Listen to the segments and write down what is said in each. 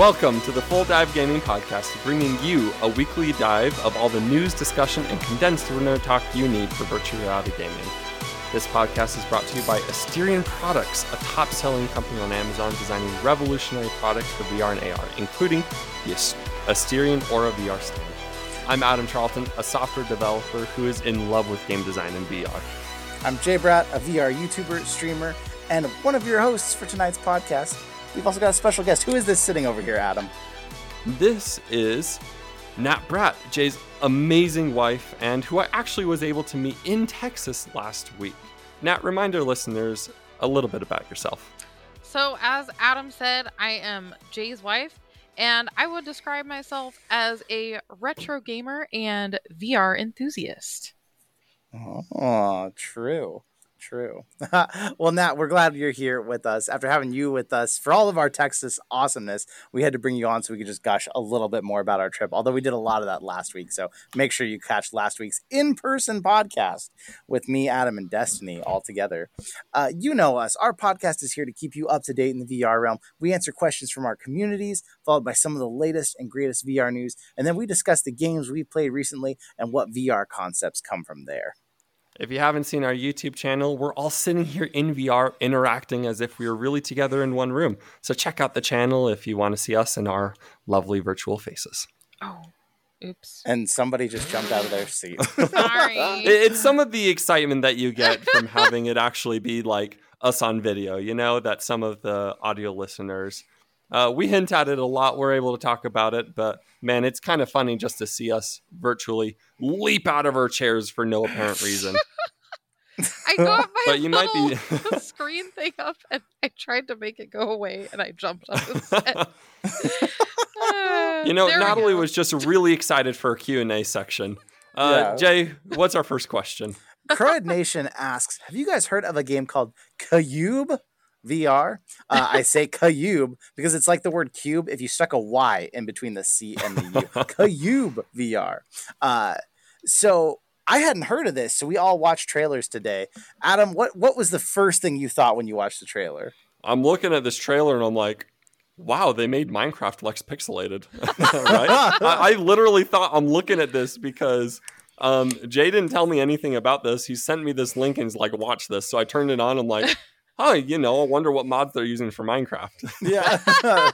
Welcome to the Full Dive Gaming Podcast, bringing you a weekly dive of all the news, discussion, and condensed nerd talk you need for virtual reality gaming. This podcast is brought to you by Asterion Products, a top selling company on Amazon designing revolutionary products for VR and AR, including the Asterion Aura VR stand. I'm Adam Charlton, a software developer who is in love with game design and VR. I'm Jay Bratt, a VR YouTuber, streamer, and one of your hosts for tonight's podcast. We've also got a special guest. Who is this sitting over here, Adam? This is Nat Bratt, Jay's amazing wife, and who I actually was able to meet in Texas last week. Nat, remind our listeners a little bit about yourself. So, as Adam said, I am Jay's wife, and I would describe myself as a retro gamer and VR enthusiast. Oh, true. True. well, Nat, we're glad you're here with us. After having you with us for all of our Texas awesomeness, we had to bring you on so we could just gush a little bit more about our trip. Although we did a lot of that last week. So make sure you catch last week's in person podcast with me, Adam, and Destiny all together. Uh, you know us. Our podcast is here to keep you up to date in the VR realm. We answer questions from our communities, followed by some of the latest and greatest VR news. And then we discuss the games we played recently and what VR concepts come from there. If you haven't seen our YouTube channel, we're all sitting here in VR interacting as if we were really together in one room. So check out the channel if you want to see us in our lovely virtual faces. Oh, oops. And somebody just jumped out of their seat. Sorry. It's some of the excitement that you get from having it actually be like us on video, you know, that some of the audio listeners uh, we hint at it a lot. We're able to talk about it, but man, it's kind of funny just to see us virtually leap out of our chairs for no apparent reason. I got my But you might be- little screen thing up, and I tried to make it go away, and I jumped up instead. Uh, you know, Natalie was just really excited for a Q&A section. Uh, Yeah. Jay, what's our first question? Crud Nation asks, have you guys heard of a game called Cyube VR? Uh, I say Cube because it's like the word cube if you stuck a Y in between the C and the U. Cyube VR. Uh, so I hadn't heard of this, so we all watched trailers today. Adam, what what was the first thing you thought when you watched the trailer? I'm looking at this trailer and I'm like, wow, they made Minecraft less pixelated. right? I, I literally thought I'm looking at this because um, Jay didn't tell me anything about this. He sent me this link and he's like, watch this. So I turned it on. I'm like, oh, you know, I wonder what mods they're using for Minecraft. Yeah.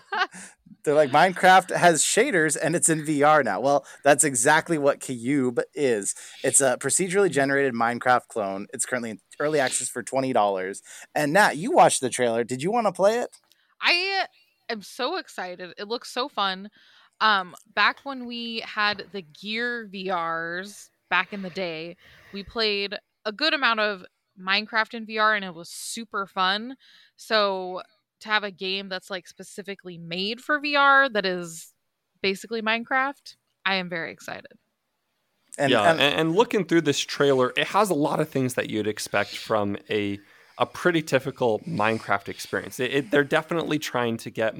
They're like Minecraft has shaders and it's in VR now. Well, that's exactly what Cyube is. It's a procedurally generated Minecraft clone. It's currently in early access for twenty dollars. And Nat, you watched the trailer. Did you want to play it? I am so excited. It looks so fun. Um, back when we had the Gear VRs back in the day, we played a good amount of Minecraft in VR and it was super fun. So to have a game that's like specifically made for VR that is basically Minecraft, I am very excited. And, yeah, and- and, and looking through this trailer, it has a lot of things that you'd expect from a a pretty typical Minecraft experience. It, it- they're definitely trying to get.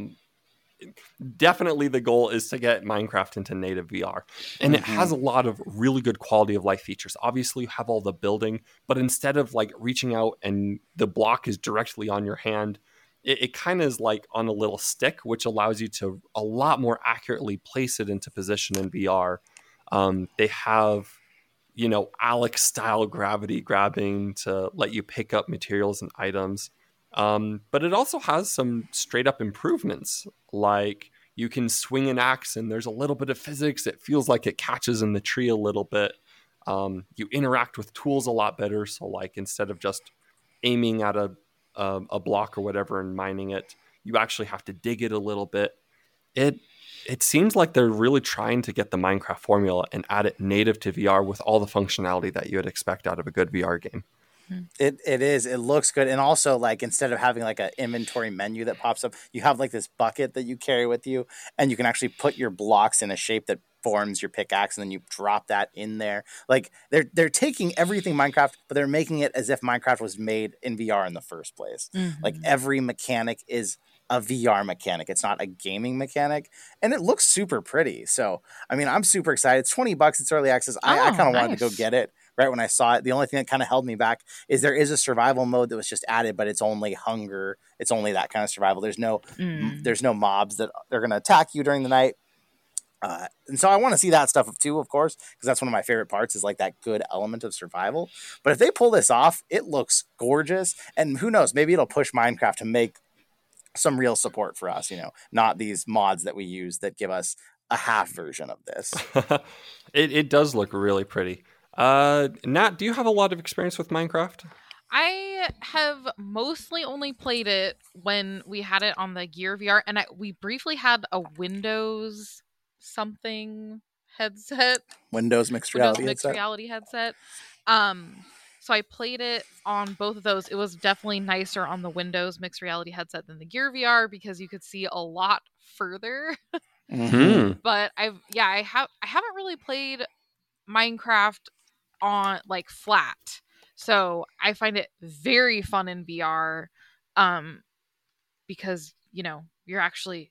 Definitely, the goal is to get Minecraft into native VR, and it has mm-hmm. a lot of really good quality of life features. Obviously, you have all the building, but instead of like reaching out and the block is directly on your hand, it, it kind of is like on a little stick, which allows you to a lot more accurately place it into position in VR. Um, they have, you know, Alyx style gravity grabbing to let you pick up materials and items. Um, but it also has some straight up improvements, like you can swing an axe and there's a little bit of physics. It feels like it catches in the tree a little bit. Um, you interact with tools a lot better. So, like, instead of just aiming at a, a, a block or whatever and mining it, you actually have to dig it a little bit. It it seems like they're really trying to get the Minecraft formula and add it native to VR with all the functionality that you would expect out of a good VR game. It it is. It looks good, and also like instead of having like an inventory menu that pops up, you have like this bucket that you carry with you, and you can actually put your blocks in a shape that forms your pickaxe, and then you drop that in there. Like they're they're taking everything Minecraft, but they're making it as if Minecraft was made in VR in the first place. Like mm-hmm. every mechanic is a VR mechanic. It's not a gaming mechanic, and it looks super pretty. So I mean, I'm super excited. It's twenty bucks. It's early access. I, I Oh, kind of wanted to go get it right when I saw it. The only thing that kind of held me back is there is a survival mode that was just added, but it's only hunger. It's only that kind of survival. There's no Mm. there's no mobs that are going to attack you during the night. Uh, and so I want to see that stuff too, of course, because that's one of my favorite parts is like that good element of survival. But if they pull this off, it looks gorgeous. And who knows, maybe it'll push Minecraft to make some real support for us, you know, not these mods that we use that give us a half version of this. it it does look really pretty. Uh, Nat, do you have a lot of experience with Minecraft? I have mostly only played it when we had it on the Gear VR, and I, we briefly had a Windows something headset, Windows mixed Windows reality mixed headset. reality headset. Um, so I played it on both of those. It was definitely nicer on the Windows mixed reality headset than the Gear VR because you could see a lot further. Mhm. Hmm. but I've yeah, I have I haven't really played Minecraft on like flat. So I find it very fun in VR um because, you know, you're actually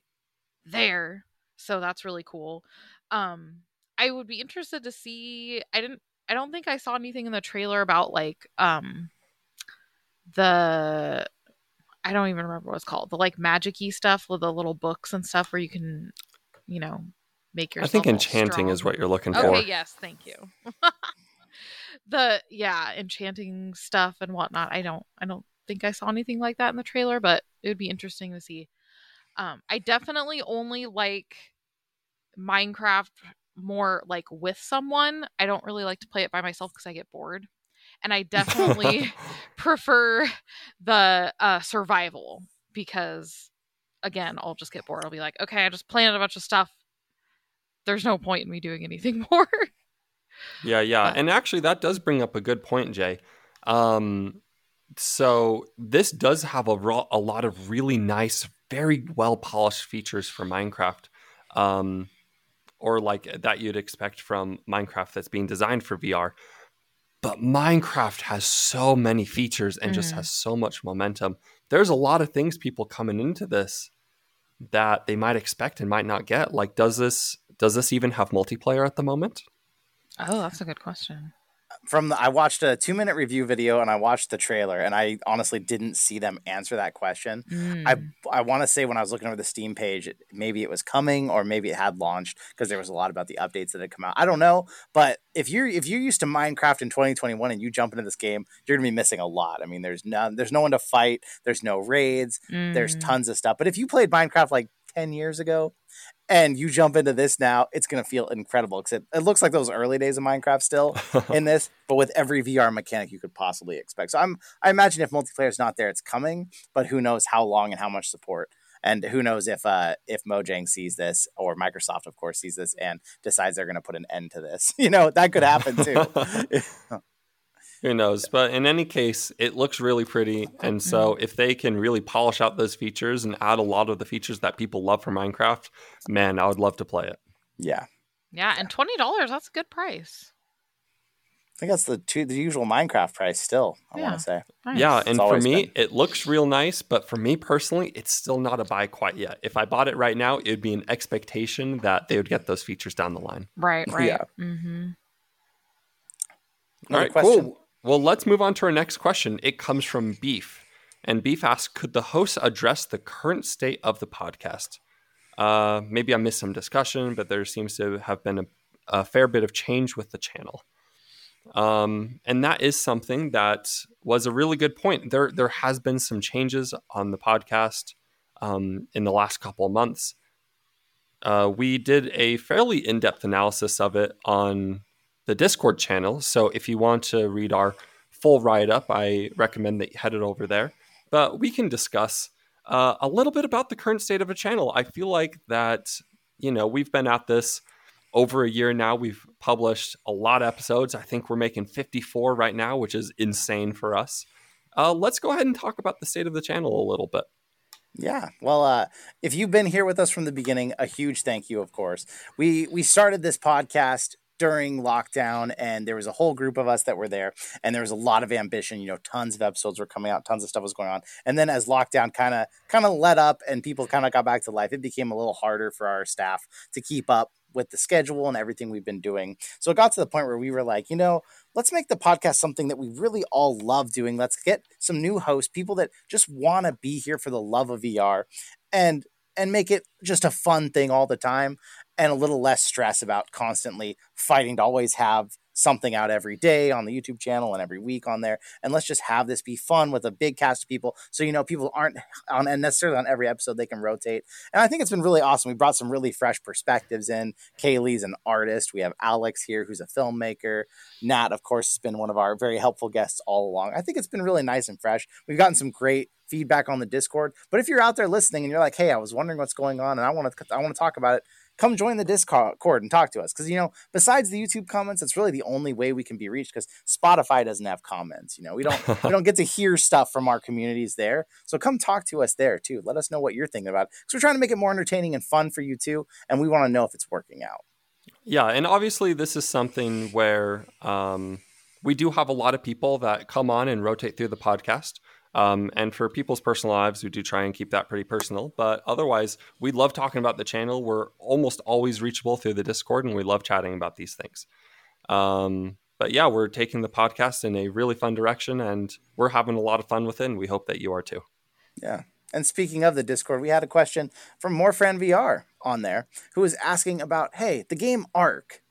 there. So that's really cool. Um I would be interested to see I didn't I don't think I saw anything in the trailer about like um the I don't even remember what it's called. The like magic-y stuff with the little books and stuff where you can, you know, make yourself. I think enchanting is what you're looking Okay, for. yes, thank you. the yeah, enchanting stuff and whatnot. I don't I don't think I saw anything like that in the trailer, but it would be interesting to see. Um, I definitely only like Minecraft more like with someone. I don't really like to play it by myself because I get bored. And I definitely prefer the uh, survival because, again, I'll just get bored. I'll be like, okay, I just planted a bunch of stuff. There's no point in me doing anything more. Yeah, yeah. But- And actually, that does bring up a good point, Jay. Um, so this does have a, a lot of really nice, very well polished features for Minecraft, um, or like that you'd expect from Minecraft that's being designed for VR. But Minecraft has so many features and just Mhm. has so much momentum. There's a lot of things people coming into this that they might expect and might not get. Like, does this does this even have multiplayer at the moment? Oh, that's a good question. From the, I watched a two minute review video and I watched the trailer and I honestly didn't see them answer that question. I Mm. I want to say when I was looking over the Steam page, it, maybe it was coming or maybe it had launched because there was a lot about the updates that had come out. I don't know, but if you're if you're used to Minecraft in 2021 and you jump into this game, you're gonna be missing a lot. I mean, there's no there's no one to fight, there's no raids, there's Mm. tons of stuff. But if you played Minecraft like 10 years ago and you jump into this now, it's gonna feel incredible because it, it looks like those early days of Minecraft still in this, but with every VR mechanic you could possibly expect. So I'm I imagine if multiplayer is not there, it's coming, but who knows how long and how much support. And who knows if uh, if Mojang sees this or Microsoft, of course, sees this and decides they're going to put an end to this. You know that could happen too. Who knows? But in any case, it looks really pretty. And so if they can really polish out those features and add a lot of the features that people love for Minecraft, man, I would love to play it. yeah, Yeah, and twenty dollars, that's a good price. I think that's the two, the usual Minecraft price. Still, I Yeah. want to say. Nice. Yeah, and for me, been. it looks real nice, but for me personally, it's still not a buy quite yet. If I bought it right now, it would be an expectation that they would get those features down the line. right, right. Yeah. Mm-hmm. Another right, question? cool. Well, let's move on to our next question. It comes from Beef. And Beef asks Could the host address the current state of the podcast? Uh, maybe I missed some discussion, but there seems to have been a, a fair bit of change with the channel. Um, and that is something that was a really good point. There, there has been some changes on the podcast um, in the last couple of months. Uh, we did a fairly in-depth analysis of it on the Discord channel. So if you want to read our full write up, I recommend that you head it over there. But we can discuss uh, a little bit about the current state of a channel. I feel like that, you know, we've been at this over a year now. We've published a lot of episodes. I think we're making 54 right now, which is insane for us. Uh, let's go ahead and talk about the state of the channel a little bit. Yeah. Well, uh, if you've been here with us from the beginning, a huge thank you, of course. We we started this podcast during lockdown and there was a whole group of us that were there and there was a lot of ambition you know tons of episodes were coming out tons of stuff was going on and then as lockdown kind of kind of let up and people kind of got back to life it became a little harder for our staff to keep up with the schedule and everything we've been doing. So it got to the point where we were like, you know, let's make the podcast something that we really all love doing. Let's get some new hosts, people that just want to be here for the love of VR and and make it just a fun thing all the time and a little less stress about constantly fighting to always have something out every day on the YouTube channel and every week on there. And let's just have this be fun with a big cast of people. So, you know, people aren't on and necessarily on every episode, they can rotate. And I think it's been really awesome. We brought some really fresh perspectives in. Kaylee's an artist. We have Alex here, who's a filmmaker. Nat, of course, has been one of our very helpful guests all along. I think it's been really nice and fresh. We've gotten some great feedback on the Discord. But if you're out there listening and you're like, hey, I was wondering what's going on and I want to I want to talk about it, come join the Discord and talk to us. Because you know, besides the YouTube comments, it's really the only way we can be reached. Because Spotify doesn't have comments. You know, we don't we don't get to hear stuff from our communities there. So come talk to us there too. Let us know what you're thinking about. Because we're trying to make it more entertaining and fun for you too, and we want to know if it's working out. Yeah, and obviously this is something where um, we do have a lot of people that come on and rotate through the podcast. Um, and for people's personal lives, we do try and keep that pretty personal. But otherwise, we love talking about the channel. We're almost always reachable through the Discord, and we love chatting about these things. Um, but yeah, we're taking the podcast in a really fun direction, and we're having a lot of fun with it. And we hope that you are too. Yeah. And speaking of the Discord, we had a question from Morfran VR on there who was asking about, hey, the game Ark,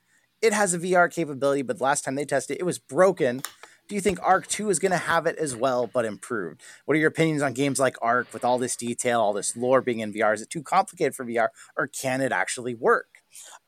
it has a VR capability, but last time they tested it, it was broken do you think Ark 2 is going to have it as well, but improved? What are your opinions on games like Ark with all this detail, all this lore being in VR? Is it too complicated for VR, or can it actually work?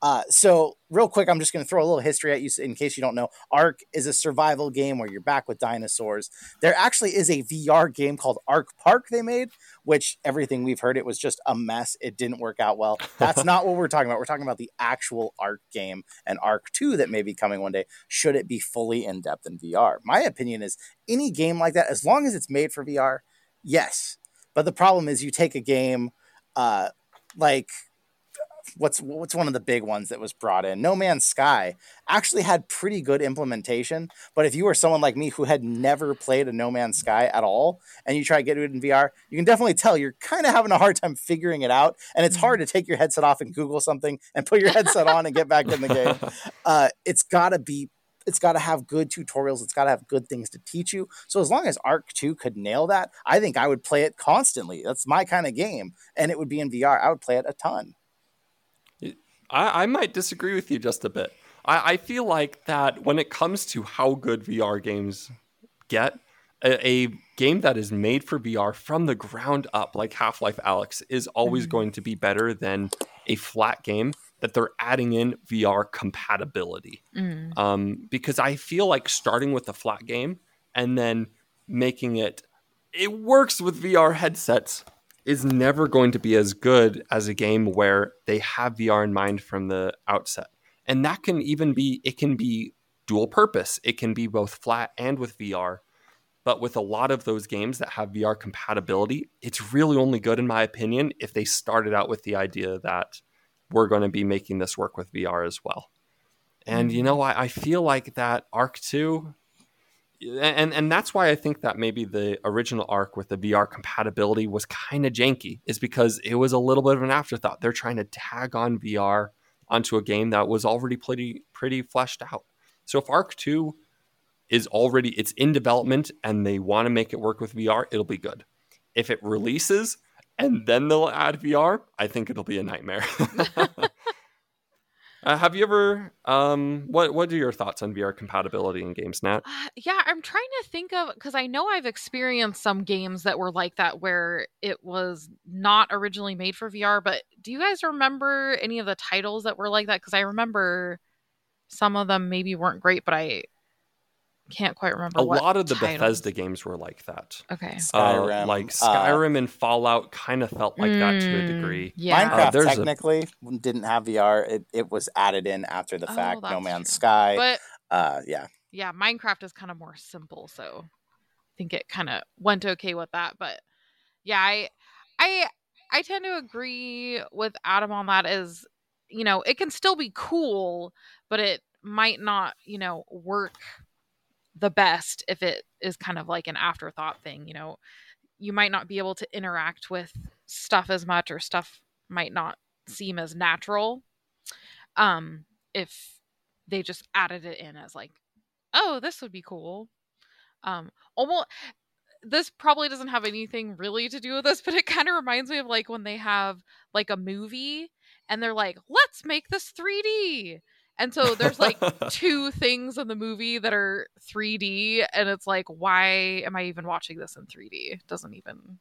Uh, so, real quick, I'm just going to throw a little history at you in case you don't know. Ark is a survival game where you're back with dinosaurs. There actually is a VR game called Ark Park they made, which everything we've heard it was just a mess. It didn't work out well. That's not what we're talking about. We're talking about the actual Ark game and Ark 2 that may be coming one day. Should it be fully in depth in VR? My opinion is any game like that, as long as it's made for VR, yes. But the problem is you take a game uh, like what's what's one of the big ones that was brought in? No Man's Sky actually had pretty good implementation, but if you were someone like me who had never played a No Man's Sky at all and you try to get it in VR, you can definitely tell you're kind of having a hard time figuring it out, and it's hard to take your headset off and Google something and put your headset on and get back in the game. Uh, it's got to be it's got to have good tutorials. It's got to have good things to teach you. So as long as Ark 2 could nail that, I think I would play it constantly. That's my kind of game. And it would be in VR. I would play it a ton. I, I might disagree with you just a bit. I, I feel like that when it comes to how good VR games get, a, a, game that is made for VR from the ground up, like Half Life Alyx, is always mm-hmm. going to be better than a flat game that they're adding in VR compatibility. Mm. Um, because I feel like starting with a flat game and then making it, it works with VR headsets is never going to be as good as a game where they have VR in mind from the outset. And that can even be, it can be dual purpose. It can be both flat and with VR. But with a lot of those games that have VR compatibility, it's really only good, in my opinion, if they started out with the idea that we're going to be making this work with VR as well. And, you mm-hmm. know, I, I feel like that Ark 2 and and that's why I think that maybe the original Ark with the VR compatibility was kind of janky, is because it was a little bit of an afterthought. They're trying to tag on VR onto a game that was already pretty pretty fleshed out. So if Ark Two is already it's in development and they want to make it work with VR, it'll be good. If it releases and then they'll add VR, I think it'll be a nightmare. Uh, have you ever? Um, what What are your thoughts on VR compatibility in games, Nat? Uh, yeah, I'm trying to think of because I know I've experienced some games that were like that where it was not originally made for VR. But do you guys remember any of the titles that were like that? Because I remember some of them maybe weren't great, but I can't quite remember. A lot of the titles. Bethesda games were like that. Okay, Skyrim, uh, like uh, Skyrim uh, and Fallout, kind of felt like mm, that to a mm, degree. Yeah, Minecraft uh, technically a... didn't have VR. It, it was added in after the oh, fact. No Man's true. Sky, but uh, yeah, yeah, Minecraft is kind of more simple, so I think it kind of went okay with that. But yeah, I, I, I tend to agree with Adam on that. Is you know, it can still be cool, but it might not, you know, work the best if it is kind of like an afterthought thing you know? You might not be able to interact with stuff as much or stuff might not seem as natural um if they just added it in as like oh this would be cool. Um almost this probably doesn't have anything really to do with this but it kind of reminds me of like when they have like a movie and they're like let's make this 3d and so there's like two things in the movie that are 3d and it's like why am i even watching this in 3d it doesn't even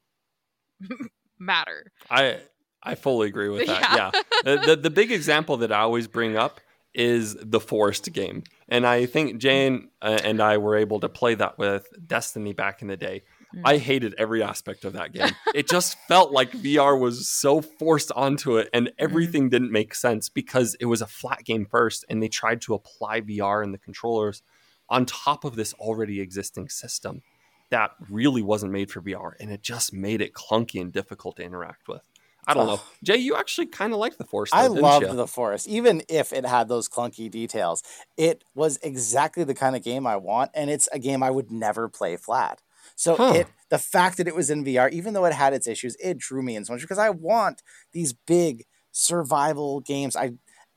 matter I I fully agree with that. Yeah. Yeah. the, the big example that I always bring up is the Forest game, and I think Jane uh, and I were able to play that with Destiny back in the day. Mm. I hated every aspect of that game. it just felt like VR was so forced onto it, and everything didn't make sense because it was a flat game first, and they tried to apply VR and the controllers on top of this already existing system that really wasn't made for VR, and it just made it clunky and difficult to interact with. I don't know, Jay. You actually kind of liked the Forest. I though, didn't loved ya? the forest, even if it had those clunky details. It was exactly the kind of game I want, and it's a game I would never play flat. So Huh. it the fact that it was in VR, even though it had its issues, it drew me in so much because I want these big survival games. I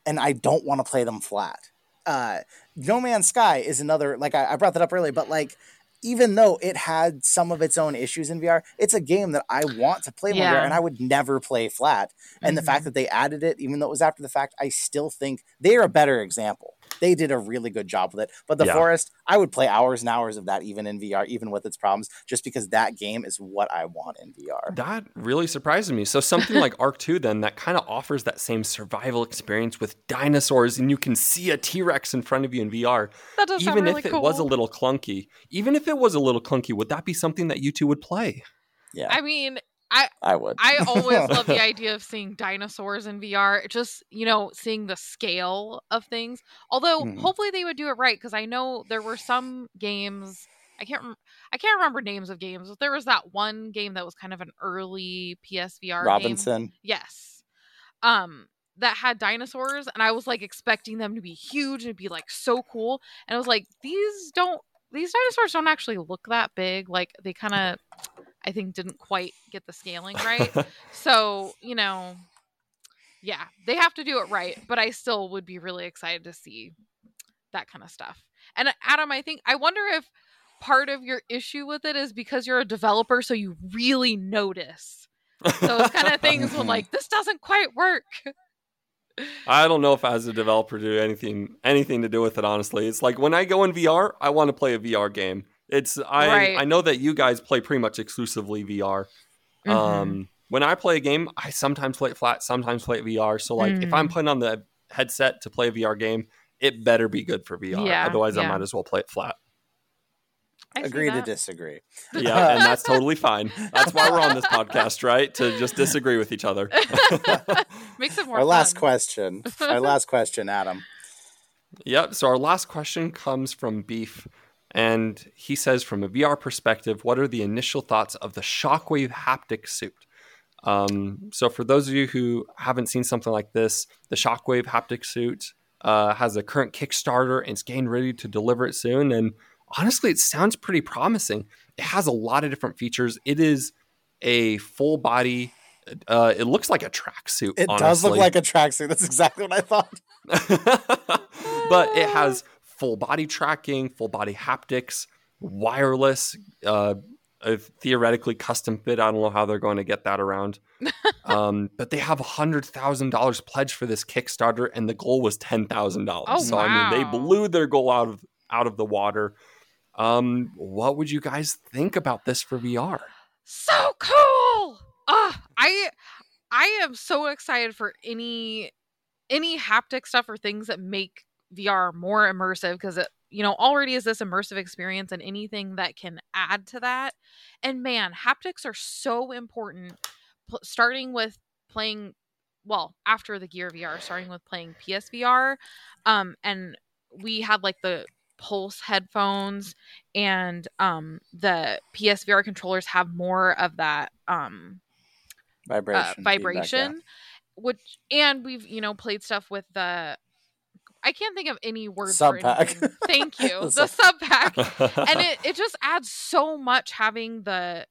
and I don't want to play them flat. Uh, no Man's Sky is another like I, I brought that up earlier, but like even though it had some of its own issues in VR, it's a game that I want to play in Yeah. VR, and I would never play flat. And the Mhm. fact that they added it, even though it was after the fact, I still think they are a better example. They did a really good job with it. But the Yeah. forest, I would play hours and hours of that even in VR, even with its problems, just because that game is what I want in VR. That really surprises me. So something like Ark 2 then that kind of offers that same survival experience with dinosaurs and you can see a T-Rex in front of you in VR. that does sound Even really if it cool. was a little clunky, even if it was a little clunky, would that be something that you two would play? Yeah, i mean I would. I always love the idea of seeing dinosaurs in VR. Just, you know, seeing the scale of things. Although Mhm. hopefully they would do it right because I know there were some games I can't rem- I can't remember names of games, but there was that one game that was kind of an early PSVR game. Robinson. Yes. Um that had dinosaurs and I was like expecting them to be huge and be like so cool and I was like these don't these dinosaurs don't actually look that big like they kind of I think didn't quite get the scaling right. so, you know, yeah, they have to do it right, but I still would be really excited to see that kind of stuff. And uh, Adam, I think I wonder if part of your issue with it is because you're a developer so you really notice those kind of things when like this doesn't quite work. I don't know if as a developer do anything anything to do with it honestly. It's like when I go in VR, I want to play a VR game. It's I Right. I know that you guys play pretty much exclusively VR. Mm-hmm. Um when I play a game, I sometimes play it flat, sometimes play it VR. So like if I'm Mm. putting on the headset to play a VR game, it better be good for VR. Yeah, Otherwise I might as well play it flat. I Agree to disagree. Yeah, and that's totally fine. That's why we're on this podcast, right? To just disagree with each other. Makes it more Our last question. Our last question, Adam. Yep. So our last question comes from Beef, and he says, from a VR perspective, what are the initial thoughts of the Shockwave haptic suit? Um, so for those of you who haven't seen something like this, the Shockwave haptic suit uh, has a current Kickstarter and it's getting ready to deliver it soon. And honestly, it sounds pretty promising. It has a lot of different features. It is a full body. Uh, it looks like a tracksuit. It does look like a tracksuit. That's exactly what I thought. but it has full body tracking, full body haptics, wireless, uh, theoretically custom fit. I don't know how they're going to get that around. um, but they have a hundred thousand dollars pledged for this Kickstarter, and the goal was ten thousand dollars. Oh, so I mean, they blew their goal out of out of the water. Um, what would you guys think about this for VR? so cool i i am so excited for any any haptic stuff or things that make vr more immersive because it you know already is this immersive experience and anything that can add to that and man haptics are so important starting with playing well after the gear vr starting with playing psvr um and we had like the pulse headphones and um the PSVR controllers have more of that um Vibration. uh, feedback, vibration which and we've you know played stuff with the I can't think of any words for SubPac. anything. Thank you. The the sub- SubPac. and it, it just adds so much having the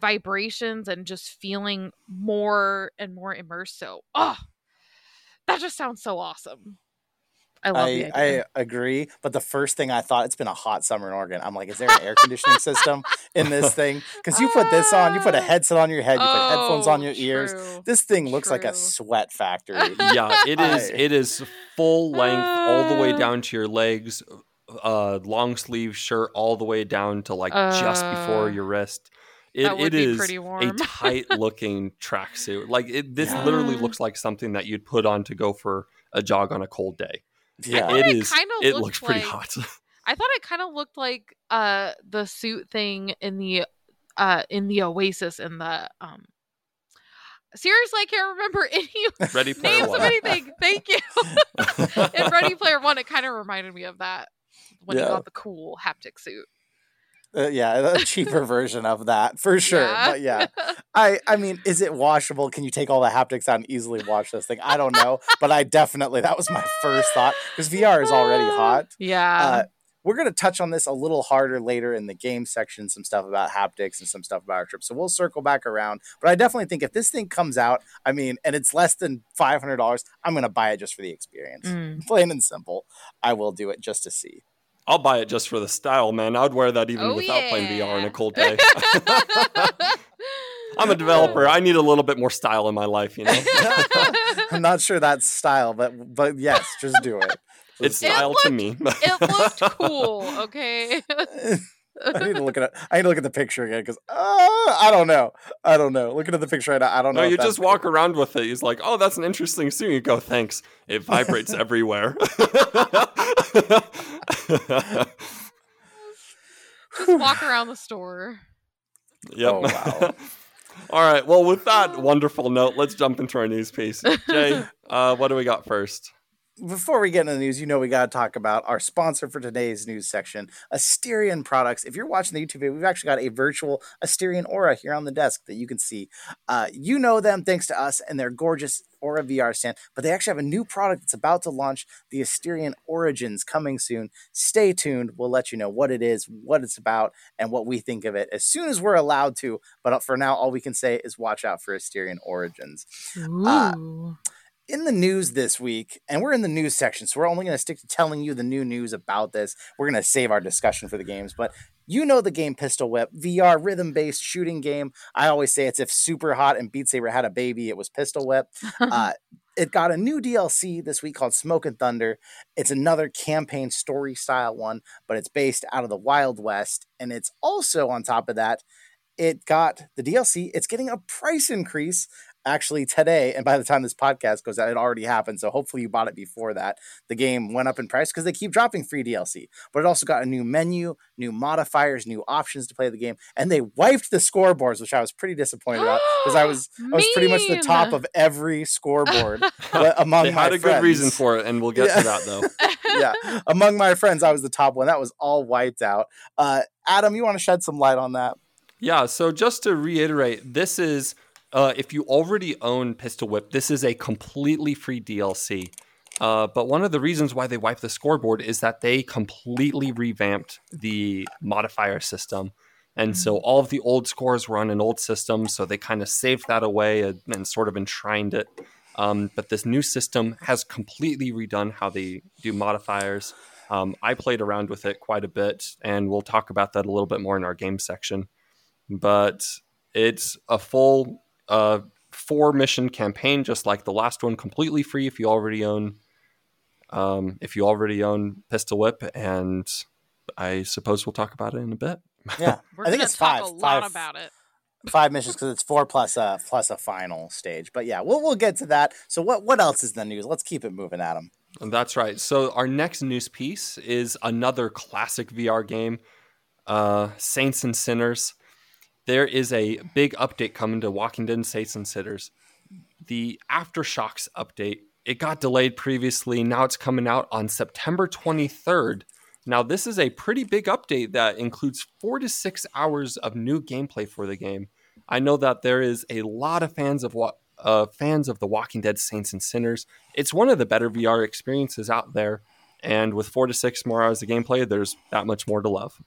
vibrations and just feeling more and more immersed. So oh that just sounds so awesome. I love I, the idea. I agree, but the first thing I thought it's been a hot summer in Oregon. I'm like, is there an air conditioning system in this thing? Because you put this on, you put a headset on your head, you put headphones on Oh, your ears. This thing looks like a sweat factory. yeah, it is. I- It is full length, all the way Uh. down to your legs. Uh, long sleeve shirt, all the way down to like just before Uh, your wrist. It, that would it be is pretty a tight looking tracksuit. Like it, this Yeah. literally looks like something that you'd put on to go for a jog on a cold day. Yeah. it it is. kinda It looked looks pretty like- hot. I thought it kind of looked like uh the suit thing in the uh in the Oasis in the um. Seriously, I can't remember any Ready player names one. of anything. Thank you. in Ready Player One, it kind of reminded me of that when Yeah. he got the cool haptic suit. Uh, yeah, a cheaper version of that for sure. But yeah, I I mean, is it washable? Can you take all the haptics out and easily wash this thing? I don't know, but I definitely that was my first thought because VR is already hot. Yeah. Uh, we're going to touch on this a little harder later in the game section, some stuff about haptics and some stuff about our trip. So we'll circle back around. But I definitely think if this thing comes out, I mean, and it's less than $500, I'm going to buy it just for the experience. Mm. Plain and simple. I will do it just to see. I'll buy it just for the style, man. I'd wear that even Oh, without playing VR on yeah. a cold day. I'm a developer. I need a little bit more style in my life, you know. I'm not sure that's style, but but yes, just do it. It's It style to me. it looked cool. Okay. I need to look at it. I need to look at the picture again because uh, I don't know. I don't know. Looking at the picture right now, I don't know. No, you just walk around with it. He's like, "Oh, that's an interesting suit." You go, "Thanks." It vibrates everywhere. Just walk around the store. yep. Oh, wow. All right. Well, with that wonderful note, let's jump into our news piece. Jay, uh, what do we got first? Before we get into the news, you know we got to talk about our sponsor for today's news section, Asterion Products. If you're watching the YouTube video, we've actually got a virtual Asterion Aura here on the desk that you can see. Uh, you know them thanks to us and their gorgeous Aura VR stand, but they actually have a new product that's about to launch, the Asterion Origins, coming soon. Stay tuned. We'll let you know what it is, what it's about, and what we think of it as soon as we're allowed to. But for now, all we can say is watch out for Asterion Origins Uh, Ooh. In the news this week, and we're in the news section, so we're only going to stick to telling you the new news about this. We're going to save our discussion for the games, but you know the game Pistol Whip, VR rhythm based shooting game. I always say it's if Superhot and Beat Saber had a baby, it was Pistol Whip. Uh, it got a new DLC this week called Smoke and Thunder. It's another campaign story style one, but it's based out of the Wild West. And it's also on top of that, it got the DLC, it's getting a price increase actually today. And by the time this podcast goes out, it already happened. So hopefully you bought it before that. The game went up in price because they keep dropping free DLC. But it also got a new menu, new modifiers, new options to play the game. And they wiped the scoreboards, which I was pretty disappointed about because I was I was pretty much the top of every scoreboard among they my had a friends. good reason for it, and we'll get Yeah. to that though. yeah, among my friends, I was the top one. That was all wiped out. Uh, Adam, you want to shed some light on that? Yeah, so just to reiterate, this is uh, if you already own Pistol Whip, this is a completely free DLC. Uh, but one of the reasons why they wiped the scoreboard is that they completely revamped the modifier system. And so all of the old scores were on an old system, so they kind of saved that away and, and sort of enshrined it. Um, but this new system has completely redone how they do modifiers. Um, I played around with it quite a bit, and we'll talk about that a little bit more in our game section but it's a full uh, four mission campaign, just like the last one, completely free if you already own um, if you already own Pistol Whip, and I suppose we'll talk about it in a bit. Yeah, We're I think it's talk five. a lot five, about it. five missions because it's four plus a plus a final stage. But yeah, we'll we'll get to that. So what what else is the news? Let's keep it moving, Adam. That's right. So our next news piece is another classic VR game, uh, Saints and Sinners. There is a big update coming to Walking Dead Saints and Sinners. The Aftershocks update. It got delayed previously. Now it's coming out on September 23rd. Now this is a pretty big update that includes four to six hours of new gameplay for the game. I know that there is a lot of fans of what uh, fans of the Walking Dead Saints and Sinners. It's one of the better VR experiences out there, and with four to six more hours of gameplay, there's that much more to love.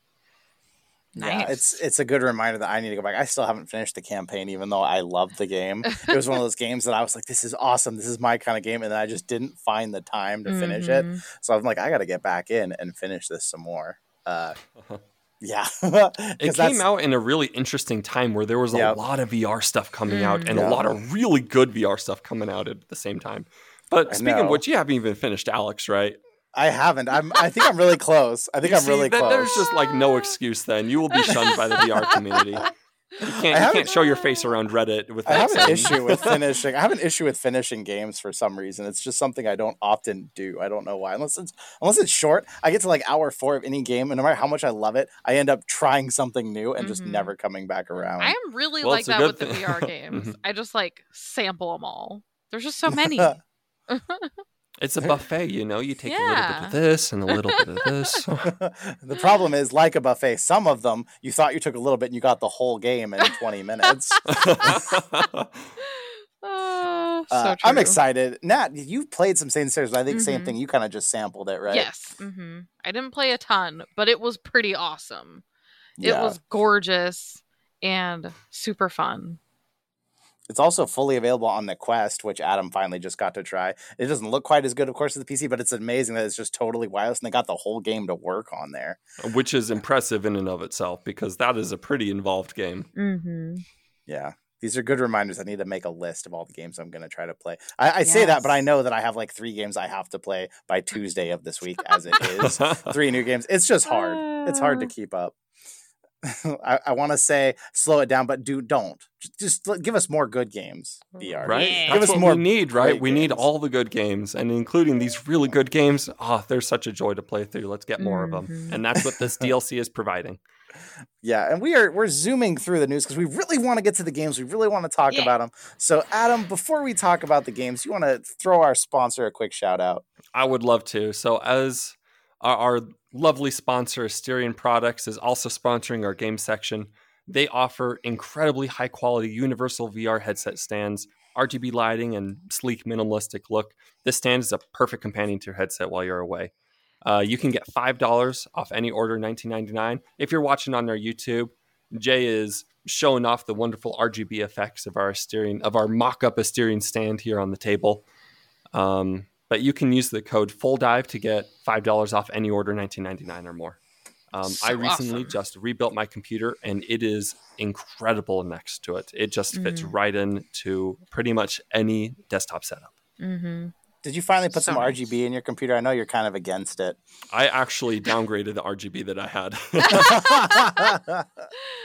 Yeah, it's it's a good reminder that I need to go back. I still haven't finished the campaign, even though I loved the game. It was one of those games that I was like, "This is awesome. This is my kind of game," and then I just didn't find the time to finish it. Mhm. So I'm like, I got to get back in and finish this some more. Uh, yeah, It came out in a really interesting time where there was a Yep. lot of VR stuff coming out Mm. and Yeah. a lot of really good VR stuff coming out at the same time. But I speaking of which, you haven't even finished Alyx, right? I haven't. I'm. I think I'm really close. I think You I'm see, really that- close. There's just like no excuse then. You will be shunned by the VR community. You can't, you can't show your face around Reddit with I that have an issue with finishing. I have an issue with finishing games for some reason. It's just something I don't often do. I don't know why. Unless it's unless it's short, I get to like hour four of any game, and no matter how much I love it, I end up trying something new and just Mhm. never coming back around. I am really Well, like that good with the. VR games. Mhm. I just like sample them all. There's just so many. It's a buffet, you know. You take a little bit of this and a little bit of this. the problem is, like a buffet, some of them you thought you took a little bit and you got the whole game in 20 minutes. Uh, so I'm excited. Nat, you've played some Saints Stairs, but I think same Mhm. thing. You kind of just sampled it, right? Yes. hmm I didn't play a ton, but it was pretty awesome. Yeah. It was gorgeous and super fun. It's also fully available on the Quest, which Adam finally just got to try. It doesn't look quite as good, of course, as the PC, but it's amazing that it's just totally wireless and they got the whole game to work on there. Which is impressive in and of itself because that is a pretty involved game. Mm-hmm. Yeah. These are good reminders. I need to make a list of all the games I'm going to try to play. I, I say that, but I know that I have like three games I have to play by Tuesday of this week, as it is. three new games. It's just hard. It's hard to Uh. keep up. I, I want to say slow it down, but do don't. Just, just give us more good games. Mm-hmm. VR. Right? Yeah. That's Give us what more we need, right? great We need games. all the good games, and including these really good games. Oh, they're such a joy to play through. Let's get more of them, mm-hmm. and that's what this DLC is providing. Yeah, and we are we're zooming through the news because we really want to get to the games. We really want to talk Yeah. about them. So, Adam, before we talk about the games, you want to throw our sponsor a quick shout out. I would love to. So, as our, lovely sponsor, Asterion Products, is also sponsoring our game section, they offer incredibly high quality universal VR headset stands, RGB lighting, and sleek minimalistic look. This stand is a perfect companion to your headset while you're away. Uh, you can get five dollars off any order, nineteen ninety nine. If you're watching on their YouTube, Jay is showing off the wonderful RGB effects of our Asterion of our mock-up Asterion stand here on the table. Um, but you can use the code full dive to get five dollars off any order, nineteen ninety nine or more. Um, I recently awesome. just rebuilt my computer, and it is incredible next to it. It just fits Mhm. right into pretty much any desktop setup. Mm-hmm. Did you finally put So some nice. RGB in your computer? I know you're kind of against it. I actually downgraded the RGB that I had.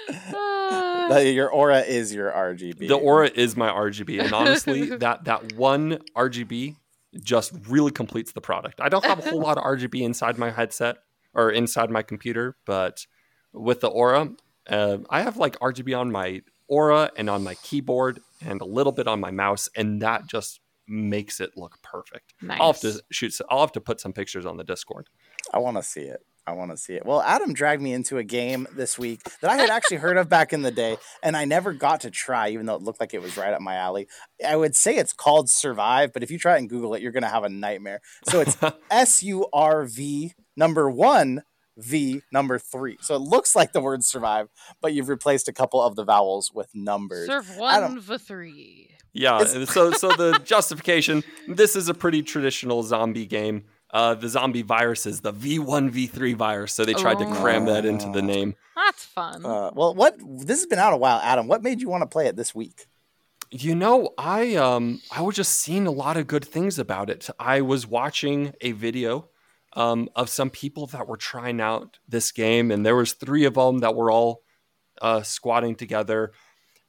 The- your aura is your RGB. the Aura is my RGB, and honestly, that that one RGB just really completes the product. I don't have a whole lot of RGB inside my headset or inside my computer, but with the Aura, uh, I have like RGB on my Aura and on my keyboard and a little bit on my mouse, and that just makes it look perfect. Nice. I'll have to shoot. I'll have to put some pictures on the Discord. I want to see it. I want to see it. Well, Adam dragged me into a game this week that I had actually heard of back in the day, and I never got to try, even though it looked like it was right up my alley. I would say it's called Survive, but if you try and Google it, you're going to have a nightmare. So it's S U R V number one, V number three. So it looks like the word survive, but you've replaced a couple of the vowels with numbers. Serve one for three. Yeah. So so the justification. This is a pretty traditional zombie game. Uh, the zombie viruses, the V1 V3 virus, so they tried to cram that into the Oh. name. That's fun. Uh, well, what this has been out a while, Adam. What made you want to play it this week? You know, I um I was just seeing a lot of good things about it. I was watching a video um, of some people that were trying out this game, and there was three of them that were all uh, squatting together,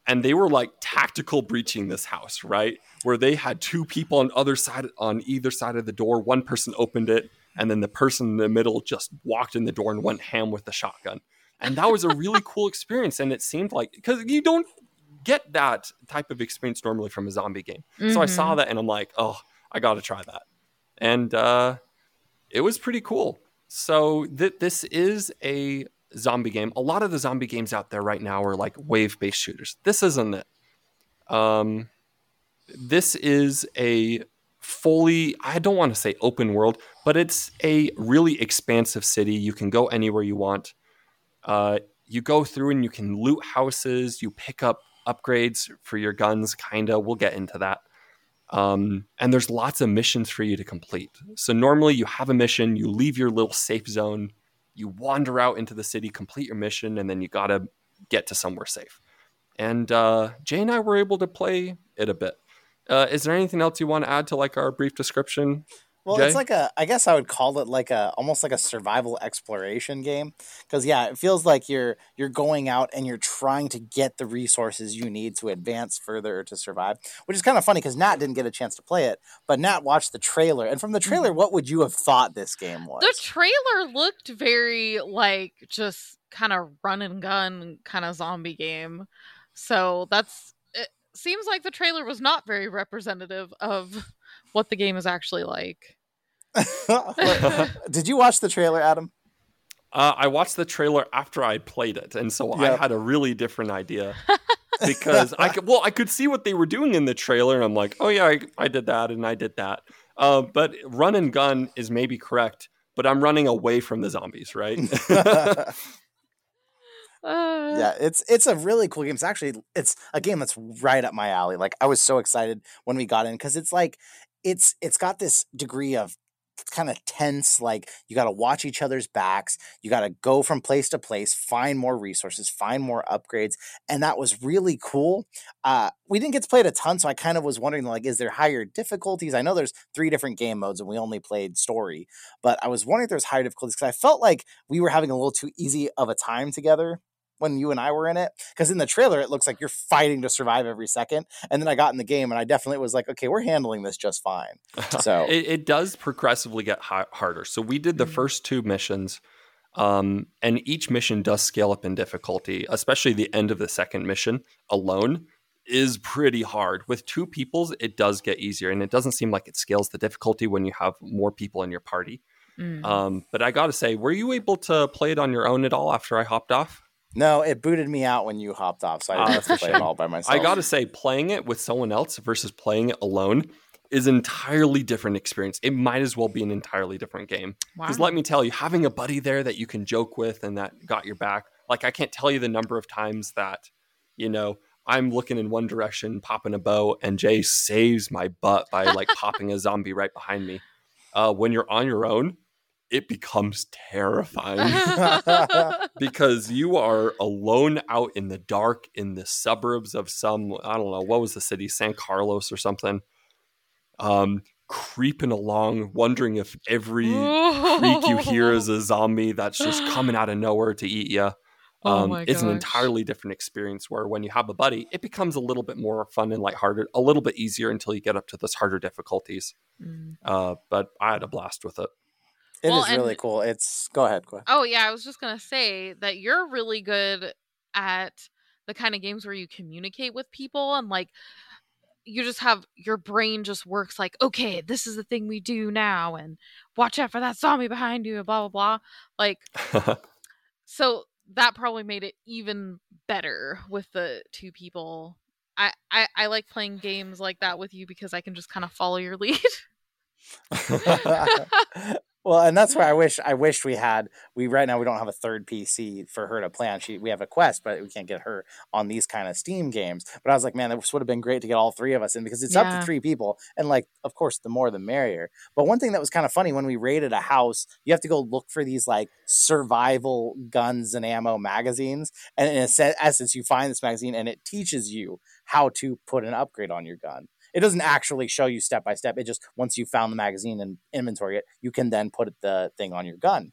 and they were like tactical breaching this house, right? Where they had two people on other side on either side of the door. One person opened it, and then the person in the middle just walked in the door and went ham with the shotgun. And that was a really cool experience. And it seemed like because you don't get that type of experience normally from a zombie game. So I saw that and I'm like, oh, I got to try that. And uh, it was pretty cool. So th- this is a zombie game. A lot of the zombie games out there right now are like wave based shooters. This isn't it. Um, this is a fully, I don't want to say open world, but it's a really expansive city. You can go anywhere you want. Uh, you go through and you can loot houses, you pick up upgrades for your guns, kinda. We'll get into that. Um, and there's lots of missions for you to complete. So normally you have a mission, you leave your little safe zone, you wander out into the city, complete your mission, and then you gotta get to somewhere safe. And uh, Jay and I were able to play it a bit. Uh, is there anything else you want to add to like our brief description? Well, Jay? it's like a I guess I would call it like a almost like a survival exploration game cuz yeah, it feels like you're you're going out and you're trying to get the resources you need to advance further to survive, which is kind of funny cuz Nat didn't get a chance to play it, but Nat watched the trailer and from the trailer what would you have thought this game was? The trailer looked very like just kind of run and gun kind of zombie game. So that's it seems like the trailer was not very representative of what the game is actually like. Did you watch the trailer, Adam? Uh, I watched the trailer after I played it, and so I had a really different idea because I could well I could see what they were doing in the trailer, and I'm like, oh yeah, I, I did that and I did that. Uh, but run and gun is maybe correct, but I'm running away from the zombies, right? Uh, yeah, it's it's a really cool game. It's actually it's a game that's right up my alley. Like I was so excited when we got in because it's like it's it's got this degree of kind of tense like you got to watch each other's backs you got to go from place to place find more resources find more upgrades and that was really cool uh we didn't get to play it a ton so i kind of was wondering like is there higher difficulties i know there's three different game modes and we only played story but i was wondering if there's higher difficulties because i felt like we were having a little too easy of a time together when you and I were in it. Because in the trailer, it looks like you're fighting to survive every second. And then I got in the game and I definitely was like, okay, we're handling this just fine. So- it, it does progressively get hi- harder. So we did the Mhm. first two missions, um, and each mission does scale up in difficulty. Especially the end of the second mission alone is pretty hard. With two peoples, it does get easier, and it doesn't seem like it scales the difficulty when you have more people in your party. mm. Um, but I got to say, were you able to play it on your own at all after I hopped off? No, it booted me out when you hopped off. So I Ah, didn't have to play it all by myself. I got to say, playing it with someone else versus playing it alone is an entirely different experience. It might as well be an entirely different game. Because Wow. let me tell you, having a buddy there that you can joke with and that got your back, like I can't tell you the number of times that, you know, I'm looking in one direction, popping a bow, and Jay saves my butt by like popping a zombie right behind me. Uh, when you're on your own, it becomes terrifying because you are alone out in the dark in the suburbs of some I don't know what was the city? San Carlos or something. Um creeping along wondering if every creak you hear is a zombie that's just coming out of nowhere to eat you Oh um, my it's an entirely different experience where when you have a buddy it becomes a little bit more fun and lighthearted a little bit easier until you get up to those harder difficulties. Mm. uh, but i had a blast with it It is Well, and- really cool. It's go ahead, go ahead. Oh yeah, I was just gonna say that you're really good at the kind of games where you communicate with people and like you just have your brain just works like okay this is the thing we do now and watch out for that zombie behind you and blah blah blah like so that probably made it even better with the two people I, I i like playing games like that with you because i can just kind of follow your lead well, and that's why I wish I wished we had we right now we don't have a third PC for her to play on. She we have a Quest, but we can't get her on these kind of Steam games. But I was like, man, this would have been great to get all three of us in because it's up to three people, and like, of course, the more the merrier. But one thing that was kind of funny when we raided a house, you have to go look for these like survival guns and ammo magazines, and in essence, you find this magazine and it teaches you how to put an upgrade on your gun it doesn't actually show you step by step. It just once you found the magazine and inventory it, you can then put the thing on your gun.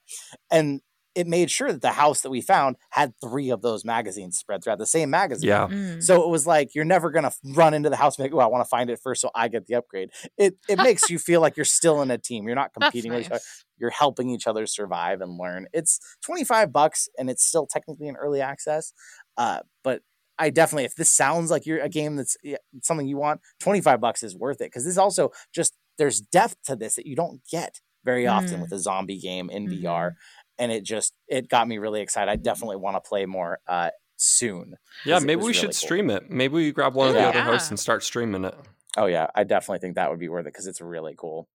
And it made sure that the house that we found had three of those magazines spread throughout the same magazine. yeah Mm. So it was like you're never gonna run into the house and be like, "Oh, I want to find it first, so I get the upgrade." It it makes you feel like you're still in a team. You're not That's competing with each other. You're helping each other survive and learn. It's 25 bucks and it's still technically an early access. Uh, but I definitely, if this sounds like you're a game that's something you want, 25 bucks is worth it because this also just there's depth to this that you don't get very often Mm. with a zombie game in Mhm. VR. And it just it got me really excited. I definitely want to play more uh, soon. Yeah, maybe we really should cool. stream it maybe we grab one of the other hosts and start streaming it Oh yeah, I definitely think that would be worth it because it's really cool.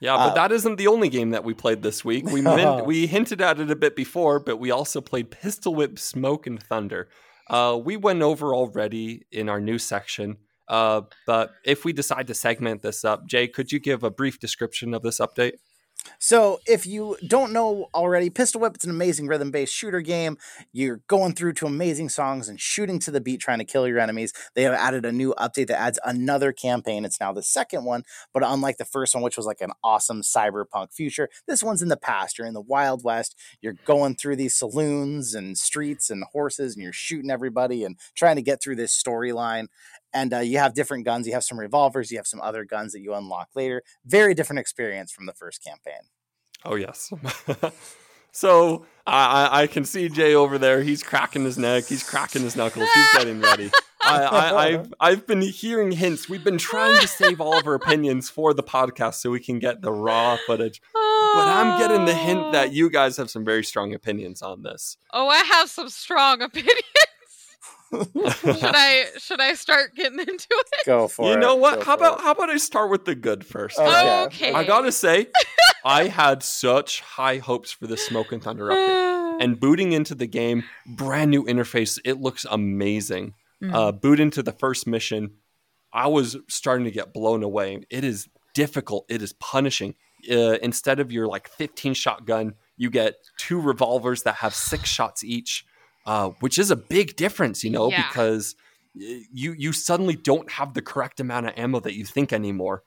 Yeah, but Uh, that isn't the only game that we played this week. We min- we hinted at it a bit before, but we also played Pistol Whip Smoke and Thunder. Uh, we went over already in our new section, uh, but if we decide to segment this up, Jay, could you give a brief description of this update? So, if you don't know already, Pistol Whip, it's an amazing rhythm based shooter game. You're going through to amazing songs and shooting to the beat, trying to kill your enemies. They have added a new update that adds another campaign. It's now the second one, but unlike the first one, which was like an awesome cyberpunk future, this one's in the past. You're in the Wild West. You're going through these saloons and streets and horses, and you're shooting everybody and trying to get through this storyline. And uh, you have different guns. You have some revolvers. You have some other guns that you unlock later. Very different experience from the first campaign. Oh yes. so I, I I can see Jay over there. He's cracking his neck. He's cracking his knuckles. He's getting ready. I, I, I've I've been hearing hints. We've been trying to save all of our opinions for the podcast so we can get the raw footage. But I'm getting the hint that you guys have some very strong opinions on this. Oh, I have some strong opinions. should I should I start getting into it? Go for it. you know what? Go How about it. how about I start with the good first? Okay. Okay. I gotta say, I had such high hopes for the Smoke and Thunder update. And booting into the game, brand new interface. It looks amazing. Mm. Uh, boot into the first mission. I was starting to get blown away. It is difficult. It is punishing. Uh, instead of your like 15 shotgun, you get two revolvers that have six shots each, uh, which is a big difference, you know, Yeah. because you you suddenly don't have the correct amount of ammo that you think anymore,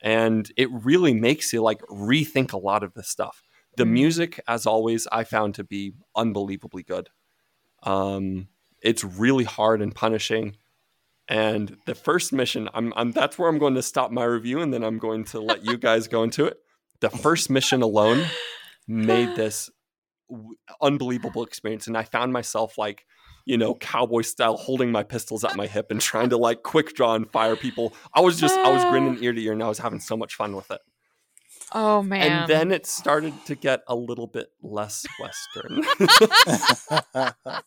and it really makes you like rethink a lot of this stuff. The Mhm. music, as always, I found to be unbelievably good. Um, it's really hard and punishing. And the first mission, I'm, I'm that's where I'm going to stop my review, and then I'm going to let you guys go into it. The first mission alone made this w- unbelievable experience, and I found myself like, you know, cowboy style, holding my pistols at my hip and trying to like quick draw and fire people. I was just, I was grinning ear to ear, and I was having so much fun with it. Oh man. And then it started to get a little bit less Western.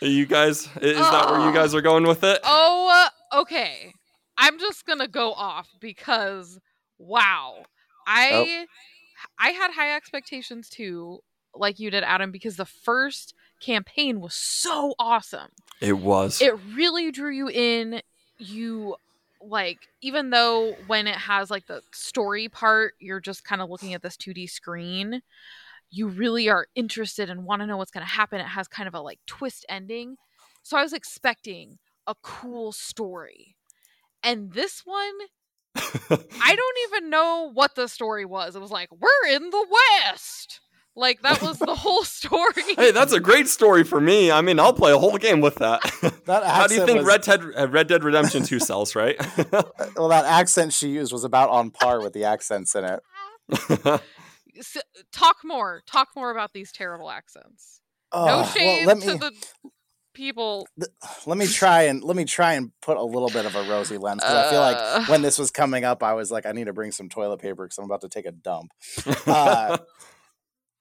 you guys, is that where you guys are going with it? Oh, uh, okay. I'm just gonna go off because wow, I I had high expectations too, like you did, Adam, because the first campaign was so awesome. It was. It really drew you in. You like even though when it has like the story part, you're just kind of looking at this 2D screen. You really are interested and want to know what's going to happen. It has kind of a like twist ending. So I was expecting a cool story. And this one, I don't even know what the story was. It was like, we're in the West. Like that was the whole story. hey, that's a great story for me. I mean, I'll play a whole game with that. That How do you think was- Red Dead uh, Red Dead Redemption 2 sells, right? Well, that accent she used was about on par with the accents in it. S- talk more. Talk more about these terrible accents. No Oh, well, shade let to the people. let me try and let me try and put a little bit of a rosy lens because I feel like Uh. when this was coming up, I was like, I need to bring some toilet paper because I'm about to take a dump. Uh,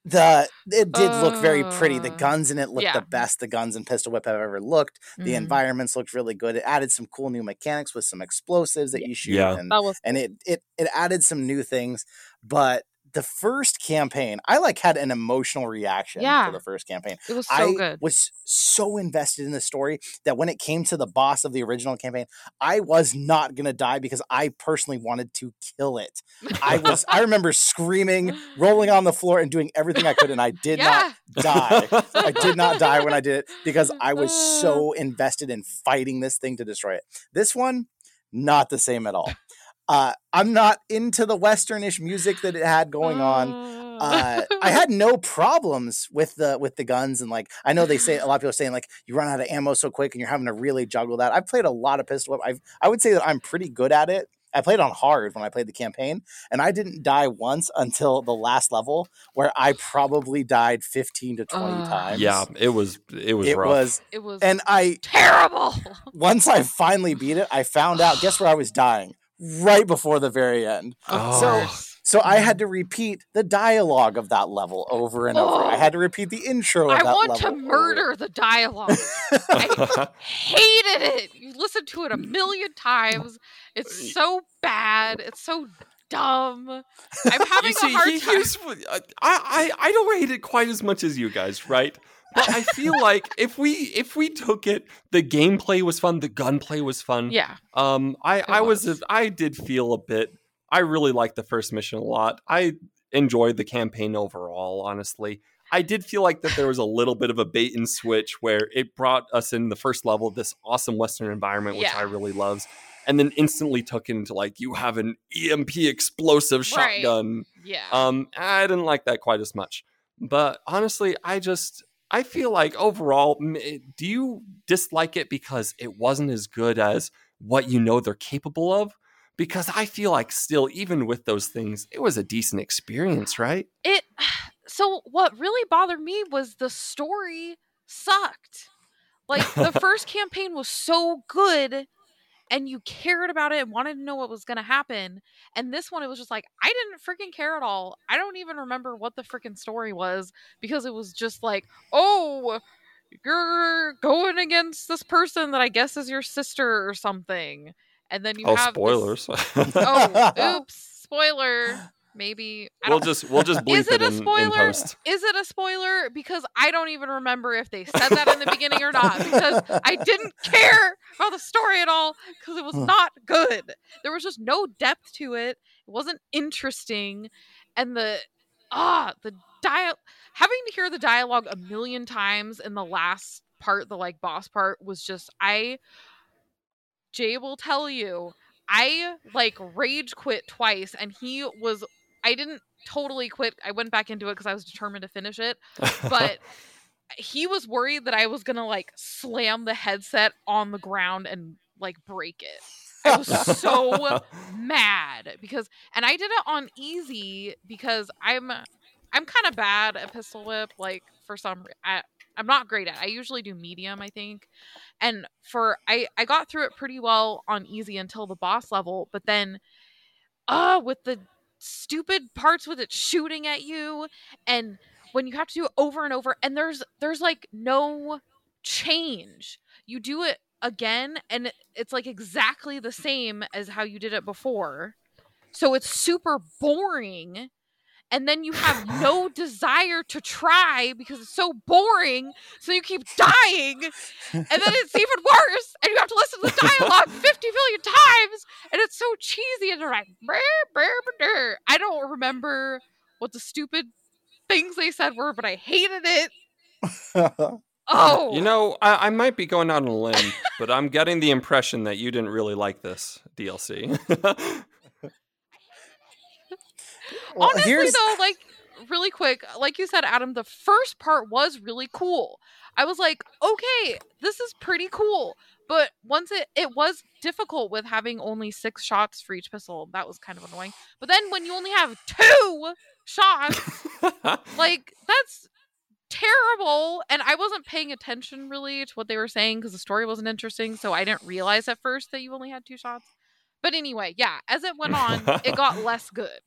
the it did look very pretty. The Uh, guns in it looked yeah. the best the guns and Pistol Whip have ever looked. The Mhm. environments looked really good. It added some cool new mechanics with some explosives that you shoot, Yeah. and That was and it it it added some new things. But the first campaign, I like had an emotional reaction Yeah. to the first campaign. it was so I good. was so invested in the story that when it came to the boss of the original campaign, I was not gonna die because I personally wanted to kill it. I was I remember screaming, rolling on the floor, and doing everything I could, and I did yeah. not die. I did not die when I did it because I was so invested in fighting this thing to destroy it. This one, not the same at all. Uh, I'm not into the westernish music that it had going on uh, I had no problems with the with the guns and like I know they say a lot of people are saying like you run out of ammo so quick and you're having to really juggle that. I've played a lot of pistol. I've I would say that I'm pretty good at it. I played on hard when I played the campaign, and I didn't die once until the last level where I probably died 15 to 20 Uh, times. yeah, it was it was it rough. was, it was and I terrible. once I finally beat it, I found out. Guess where I was dying? Right before the very end. Oh. So- So I had mm. to repeat the dialogue of that level over and over. I Oh. had to repeat the intro of I that want level. to over. murder the dialogue. I hated it. You listen to it a million times. It's so bad. It's so dumb. I'm having You see, a hard he- time. here's I, I I don't hate it quite as much as you guys, right? But I feel like if we if we took it, the gameplay was fun, the gunplay was fun. Yeah. Um, I I was, was. I did feel a bit. I really liked the first mission a lot. I enjoyed the campaign overall. Honestly, I did feel like that there was a little bit of a bait and switch where it brought us in the first level of this awesome Western environment, which Yeah. I really loves, and then instantly took into like you have an EMP explosive Right. shotgun. Yeah. Um, I didn't like that quite as much. But honestly, I just I feel like overall, eh, do you dislike it because it wasn't as good as what you know they're capable of? Because I feel like still, even with those things, it was a decent experience, right? it so what really bothered me was the story sucked like the first campaign was so good and you cared about it and wanted to know what was going to happen and this one it was just like i didn't freaking care at all. I don't even remember what the freaking story was because it was just like oh you're going against this person that i guess is your sister or something and then you oh, have this- spoilers! oh oops spoiler maybe I we'll just we'll just bleep is it it, a in, in spoiler? post. Is it a spoiler? Because I don't even remember if they said that in the beginning or not. Because I didn't care about the story at all because it was not good. There was just no depth to it. It wasn't interesting, and the ah the dial having to hear the dialogue a million times in the last part, the like boss part, was just I. Jay will tell you. I like rage quit twice, and he was I didn't totally quit. I went back into it because I was determined to finish it. But he was worried that I was gonna like slam the headset on the ground and like break it. I was so mad because and I did it on easy because I'm I'm kind of bad at pistol whip like for some I, I'm not great at. it. I usually do medium, I think. And for I I got through it pretty well on easy until the boss level, but then uh with the stupid parts with it shooting at you and when you have to do it over and over and there's there's like no change. You do it again and it's like exactly the same as how you did it before. So it's super boring and then you have no desire to try because it's so boring so you keep dying and then it's even worse and you have to listen to the dialogue 50 million times and it's so cheesy and they're like "Brr, brr, brr, brr." i don't remember what the stupid things they said were but i hated it oh You know, I, I might be going out on a limb, but I'm getting the impression that you didn't really like this DLC. Well, honestly here's- though like really quick like you said adam the first part was really cool. I was like okay this is pretty cool. But once it it was difficult with having only six shots for each pistol. That was kind of annoying. But then when you only have two shots like that's terrible. And i wasn't paying attention really to what they were saying because the story wasn't interesting. So i didn't realize at first that you only had two shots. But anyway yeah as it went on it got less good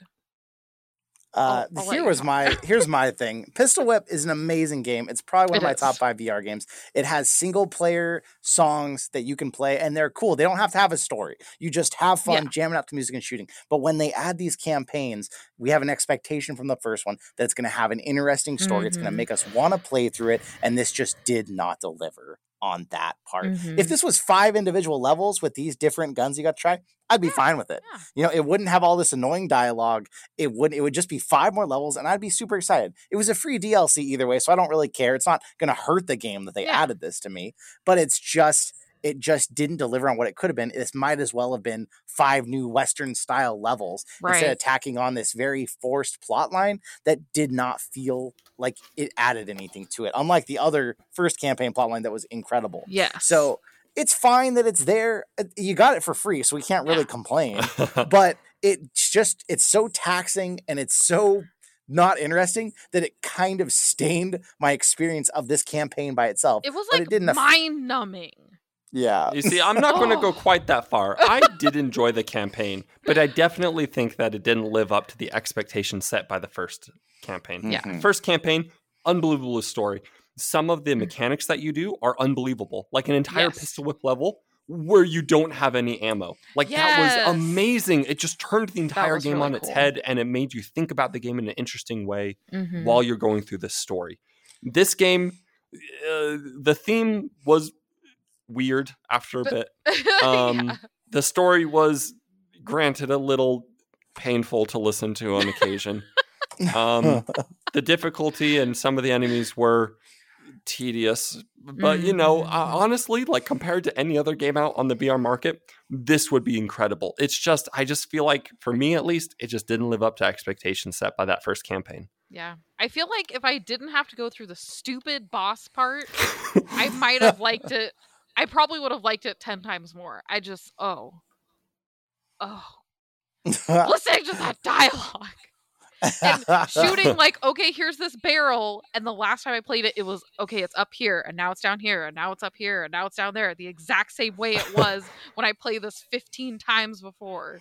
Uh, I'll here was my here's my thing. Pistol Whip is an amazing game. It's probably one It of my is. top five VR games. It has single player songs that you can play, and they're cool. They don't have to have a story. You just have fun Yeah. jamming out to music and shooting. But when they add these campaigns, we have an expectation from the first one that it's going to have an interesting story. It's going to make us want to play through it, and this just did not deliver on that part. Mhm. If this was five individual levels with these different guns you got to try, I'd be Yeah, fine with it. yeah. You know, it wouldn't have all this annoying dialogue. It wouldn't. it would just be five more levels and I'd be super excited. It was a free DLC either way, so I don't really care. It's not going to hurt the game that they Yeah. added this to me, but it's just it just didn't deliver on what it could have been. This might as well have been five new western style levels instead of tacking on this very forced plot line that did not feel like it added anything to it. Unlike the other first campaign plot line that was incredible. Yeah. So it's fine that it's there. Uh, You got it for free, so we can't really Yeah. complain. But it's just it's so taxing and it's so not interesting that it kind of stained my experience of this campaign by itself. it was like it didn't mind numbing. Yeah. You see, I'm not going to go quite that far. I did enjoy the campaign, but I definitely think that it didn't live up to the expectations set by the first campaign. Yeah. Mhm. First campaign, unbelievable story. Some of the mechanics that you do are unbelievable. Like an entire Yes. pistol whip level where you don't have any ammo. Like that was amazing. It just turned the entire game really on its cool. head and it made you think about the game in an interesting way Mhm. while you're going through this story. This game, uh, the theme was weird after a bit. Um, Yeah. The story was, granted, a little painful to listen to on occasion. um, the difficulty and some of the enemies were tedious, but you know, uh, honestly, like compared to any other game out on the VR market, this would be incredible. It's just, I just feel like, for me at least, it just didn't live up to expectations set by that first campaign. Yeah. I feel like if I didn't have to go through the stupid boss part, I might have liked it. I probably would have liked it 10 times more. I just, oh. Oh. Listening to that dialogue and shooting, like, okay, here's this barrel. And the last time I played it, it was, okay, it's up here, and now it's down here, and now it's up here, and now it's down there. The exact same way it was when I played this 15 times before.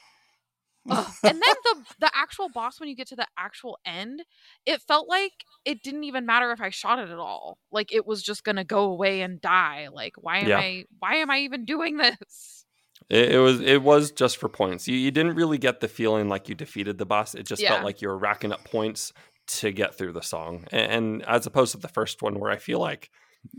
And then the the actual boss when you get to the actual end it felt like it didn't even matter if i shot it at all like it was just gonna go away and die like why am Yeah. i why am i even doing this It, it was it was just for points. You, you didn't really get the feeling like you defeated the boss. It just Yeah. felt like you were racking up points to get through the song, and, and as opposed to the first one where I feel like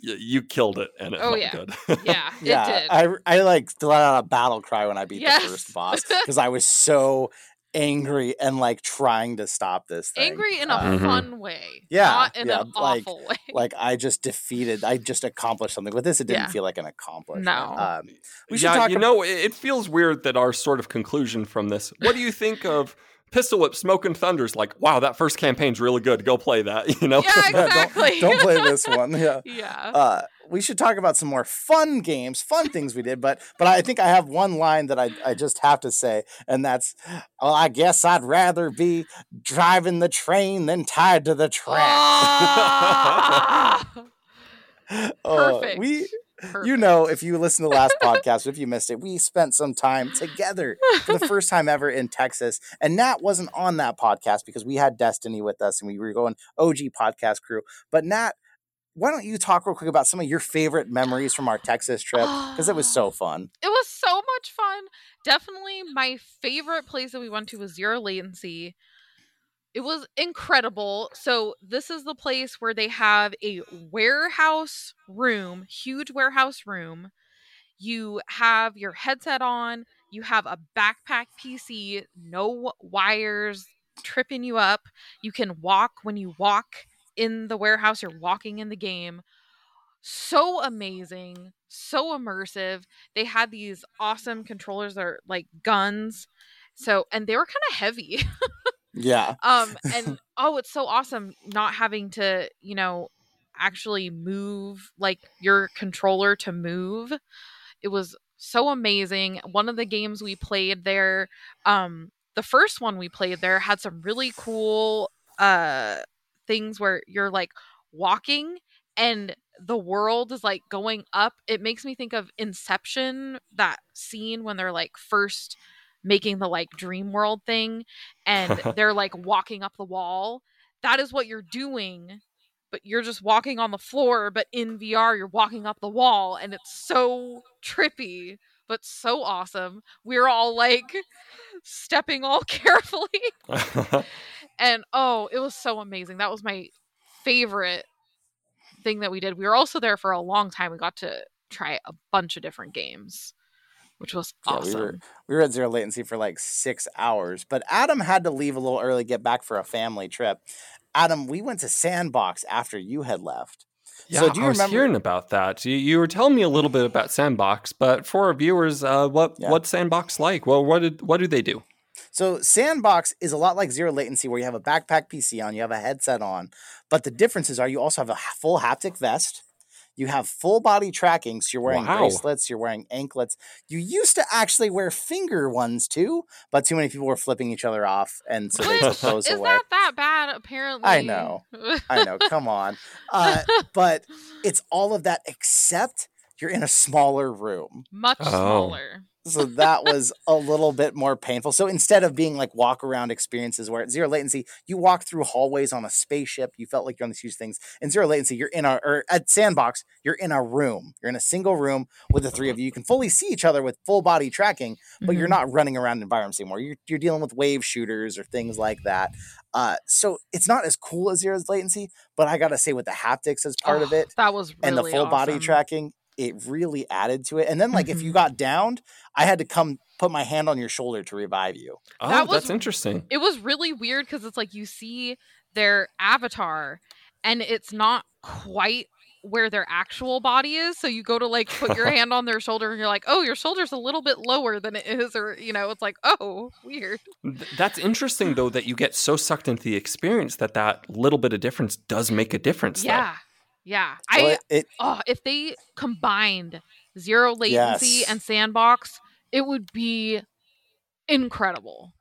you killed it and it Oh, felt yeah. good. yeah, yeah, it did I I like let out a battle cry when I beat Yes. the first boss because I was so angry and like trying to stop this thing. angry in a Uh, Mhm. fun way Yeah, not in yeah, an like- awful way like I just defeated. I just accomplished something with this. It didn't Yeah. feel like an accomplishment. No. Um, we should yeah, talk. you ab- know, it, it feels weird that our sort of conclusion from this. What do you think of Pistol Whip Smoke and Thunder's? Like, wow, that first campaign's really good. Go play that. You know. Yeah, don't- exactly. don't, play this one. Yeah. yeah Uh, we should talk about some more fun games, fun things we did. But but I think I have one line that I, I just have to say, and that's, well, I guess I'd rather be driving the train than tied to the track. Ah! Oh, perfect. we you know, if you listen to the last podcast, if you missed it, we spent some time together for the first time ever in Texas. And Nat wasn't on that podcast because we had Destiny with us and we were going OG podcast crew. But Nat, why don't you talk real quick about some of your favorite memories from our Texas trip? Because it was so fun. It was so much fun. Definitely my favorite place that we went to was Zero Latency. It was incredible. So, this is the place where they have a warehouse room, huge warehouse room. You have your headset on, you have a backpack PC, no wires tripping you up. You can walk when you walk in the warehouse, you're walking in the game. So amazing, so immersive. They had these awesome controllers that are like guns. So, and they were kind of heavy. Yeah. um and oh it's so awesome not having to you know actually move like your controller to move. It was so amazing. One of the games we played there um the first one we played there had some really cool uh things where you're like walking and the world is like going up. It makes me think of inception that scene when they're like first making the like dream world thing and they're like walking up the wall that is what you're doing but you're just walking on the floor but in VR you're walking up the wall and it's so trippy but so awesome. We're all like stepping all carefully. And oh it was so amazing. That was my favorite thing that we did. We were also there for a long time. We got to try a bunch of different games which was Yeah, awesome we were we were at zero latency for like six hours, but Adam had to leave a little early, get back for a family trip. Adam, we went to Sandbox after you had left. Yeah, So do you I was remember- hearing about that. You, you were telling me a little bit about Sandbox, but for our viewers, uh, what Yeah. what's Sandbox like? Well, what did what do they do? So Sandbox is a lot like zero latency, where you have a backpack PC on, you have a headset on, but the differences are you also have a full haptic vest. You have full body tracking, so you're wearing Wow. bracelets, you're wearing anklets. You used to actually wear finger ones too, but too many people were flipping each other off, and so they took Which those is away. that that bad? Apparently, I know. I know, come on. Uh, but it's all of that except you're in a smaller room. Much Oh. smaller. So that was a little bit more painful. So instead of being like walk around experiences where at zero latency, you walk through hallways on a spaceship, you felt like you're on these huge things. In zero latency, you're in a or at sandbox, you're in a room. You're in a single room with the three of you. You can fully see each other with full body tracking, but you're Mhm. not running around environments anymore. You're you're dealing with wave shooters or things like that. Uh, so it's not as cool as zero's latency, but I gotta say, with the haptics as part of Oh, it, That was really and the full body tracking, it really added to it. And then, like, if you Mhm. got downed, I had to come put my hand on your shoulder to revive you. Oh, That was- that's interesting. It was really weird because it's like you see their avatar and it's not quite where their actual body is. So you go to like put your hand on their shoulder and you're like, oh, your shoulder's a little bit lower than it is. Or, you know, it's like, oh, weird. That's interesting though that you get so sucked into the experience that that little bit of difference does make a difference. though. Yeah. Yeah. I, it, it oh, if they combined zero latency Yes. and sandbox, it would be incredible.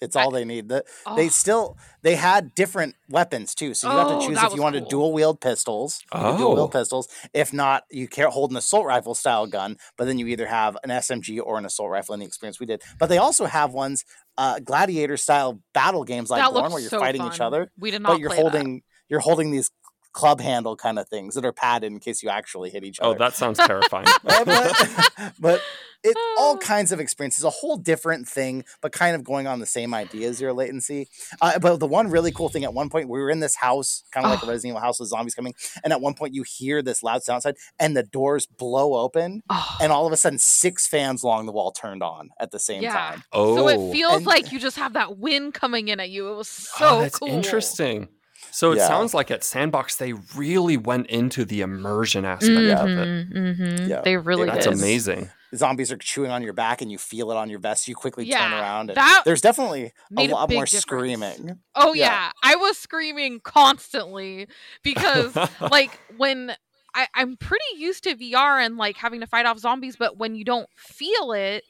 it's I- all they need. The, Oh, They still they had different weapons too, so you have Oh, to choose if you wanted cool. dual wield pistols. you could Dual Oh. wield pistols. If not, you can't hold an assault rifle style gun, but then you either have an SMG or an assault rifle in the experience we did. But they also have ones uh, gladiator style battle games like that Born where you're so fighting each other. We did not but you're play that. holding you're holding these club handle kind of things that are padded in case you actually hit each other. Oh, that sounds terrifying. But, but it all Oh. kinds of experiences, a whole different thing, but kind of going on the same idea, zero latency. Uh, but the one really cool thing at one point, we were in this house, kind of like a Oh. Resident Evil house with zombies coming, and at one point you hear this loud sound outside, and the doors blow open, Oh. and all of a sudden six fans along the wall turned on at the same Yeah. time. Oh, So it feels And- like you just have that wind coming in at you. It was so oh, that's cool. interesting. So it Yeah. sounds like at Sandbox they really went into the immersion aspect of it. Mhm, mhm. Yeah. They really That's did. amazing. Zombies are chewing on your back, and you feel it on your vest. You quickly turn around, and that there's definitely a made a lot more difference. screaming. Oh Yeah. yeah. I was screaming constantly because like when I, I'm pretty used to VR and like having to fight off zombies, but when you don't feel it,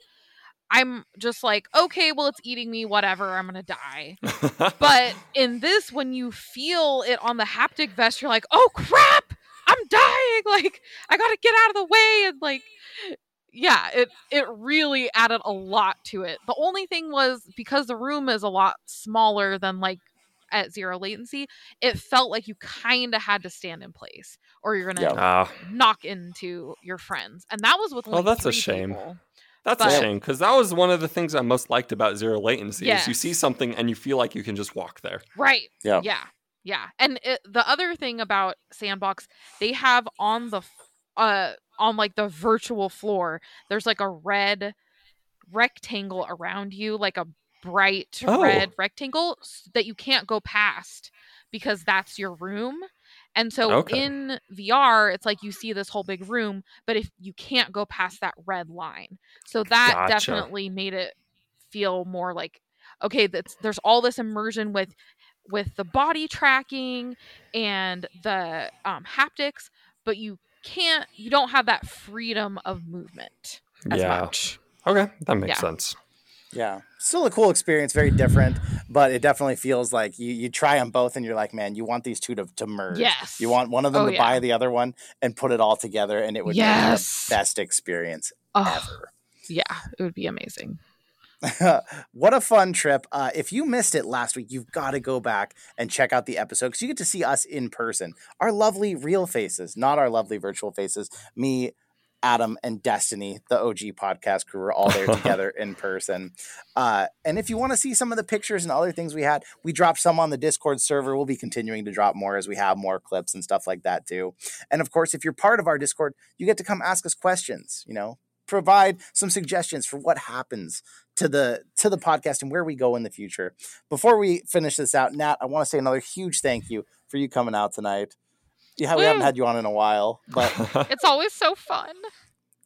I'm just like, okay, well it's eating me, whatever, I'm gonna die. But in this, when you feel it on the haptic vest, you're like, oh crap, I'm dying. Like, I gotta get out of the way. And like, yeah, it it really added a lot to it. The only thing was because the room is a lot smaller than like at zero latency, it felt like you kind of had to stand in place or you're gonna Yeah. Ah, knock into your friends. And that was with Oh, only that's a shame. people. That's a shame because that was one of the things I most liked about zero latency. Is you see something and you feel like you can just walk there. Right. Yeah. Yeah. Yeah. And it, the other thing about Sandbox, they have on the uh on like the virtual floor, there's like a red rectangle around you, like a bright Oh. red rectangle that you can't go past because that's your room. And so Okay. in VR, it's like you see this whole big room, but if you can't go past that red line. So that Gotcha. definitely made it feel more like okay, that's there's all this immersion with with the body tracking and the um, haptics, but you can't you don't have that freedom of movement as yeah. much. Okay, that makes Yeah. sense. Yeah, still a cool experience, very different, but it definitely feels like you you try them both and you're like, man, you want these two to, to merge. Yes. You want one of them Oh, to yeah. buy the other one and put it all together, and it would Yes. be the best experience Oh, ever. yeah, it would be amazing. what a fun trip. Uh, if you missed it last week, you've got to go back and check out the episode because you get to see us in person. Our lovely real faces, not our lovely virtual faces. Me, Adam, and Destiny, the OG podcast crew, are all there together in person. Uh, and if you want to see some of the pictures and other things we had, we dropped some on the Discord server. We'll be continuing to drop more as we have more clips and stuff like that too. And of course, if you're part of our Discord, you get to come ask us questions, you know, provide some suggestions for what happens to the to the podcast and where we go in the future. Before we finish this out, Nat, I want to say another huge thank you for you coming out tonight. Yeah, we haven't had you on in a while, but It's always so fun.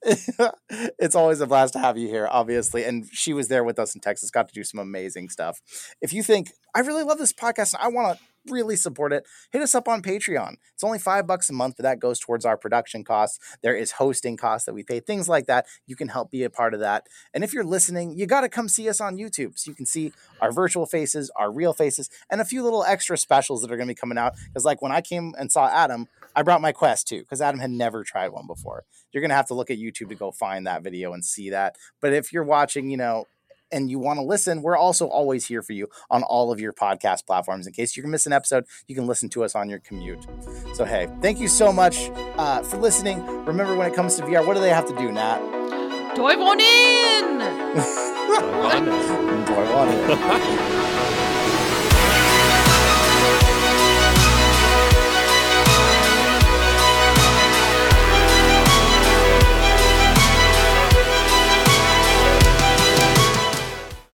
It's always a blast to have you here, obviously. And she was there with us in Texas, got to do some amazing stuff. If you think, I really love this podcast and I want to really support it, hit us up on Patreon. It's only five bucks a month, that goes towards our production costs. There is hosting costs that we pay, things like that. You can help be a part of that. And if you're listening, you got to come see us on YouTube so you can see our virtual faces, our real faces, and a few little extra specials that are going to be coming out. Because, like, when I came and saw Adam, I brought my Quest too because Adam had never tried one before. You're gonna have to look at YouTube to go find that video and see that. But if you're watching, you know, and you want to listen, we're also always here for you on all of your podcast platforms. In case you miss an episode, you can listen to us on your commute. So, hey, thank you so much uh, for listening. Remember, when it comes to VR, what do they have to do, Nat? Dive on in! Dive on in. Dive on in.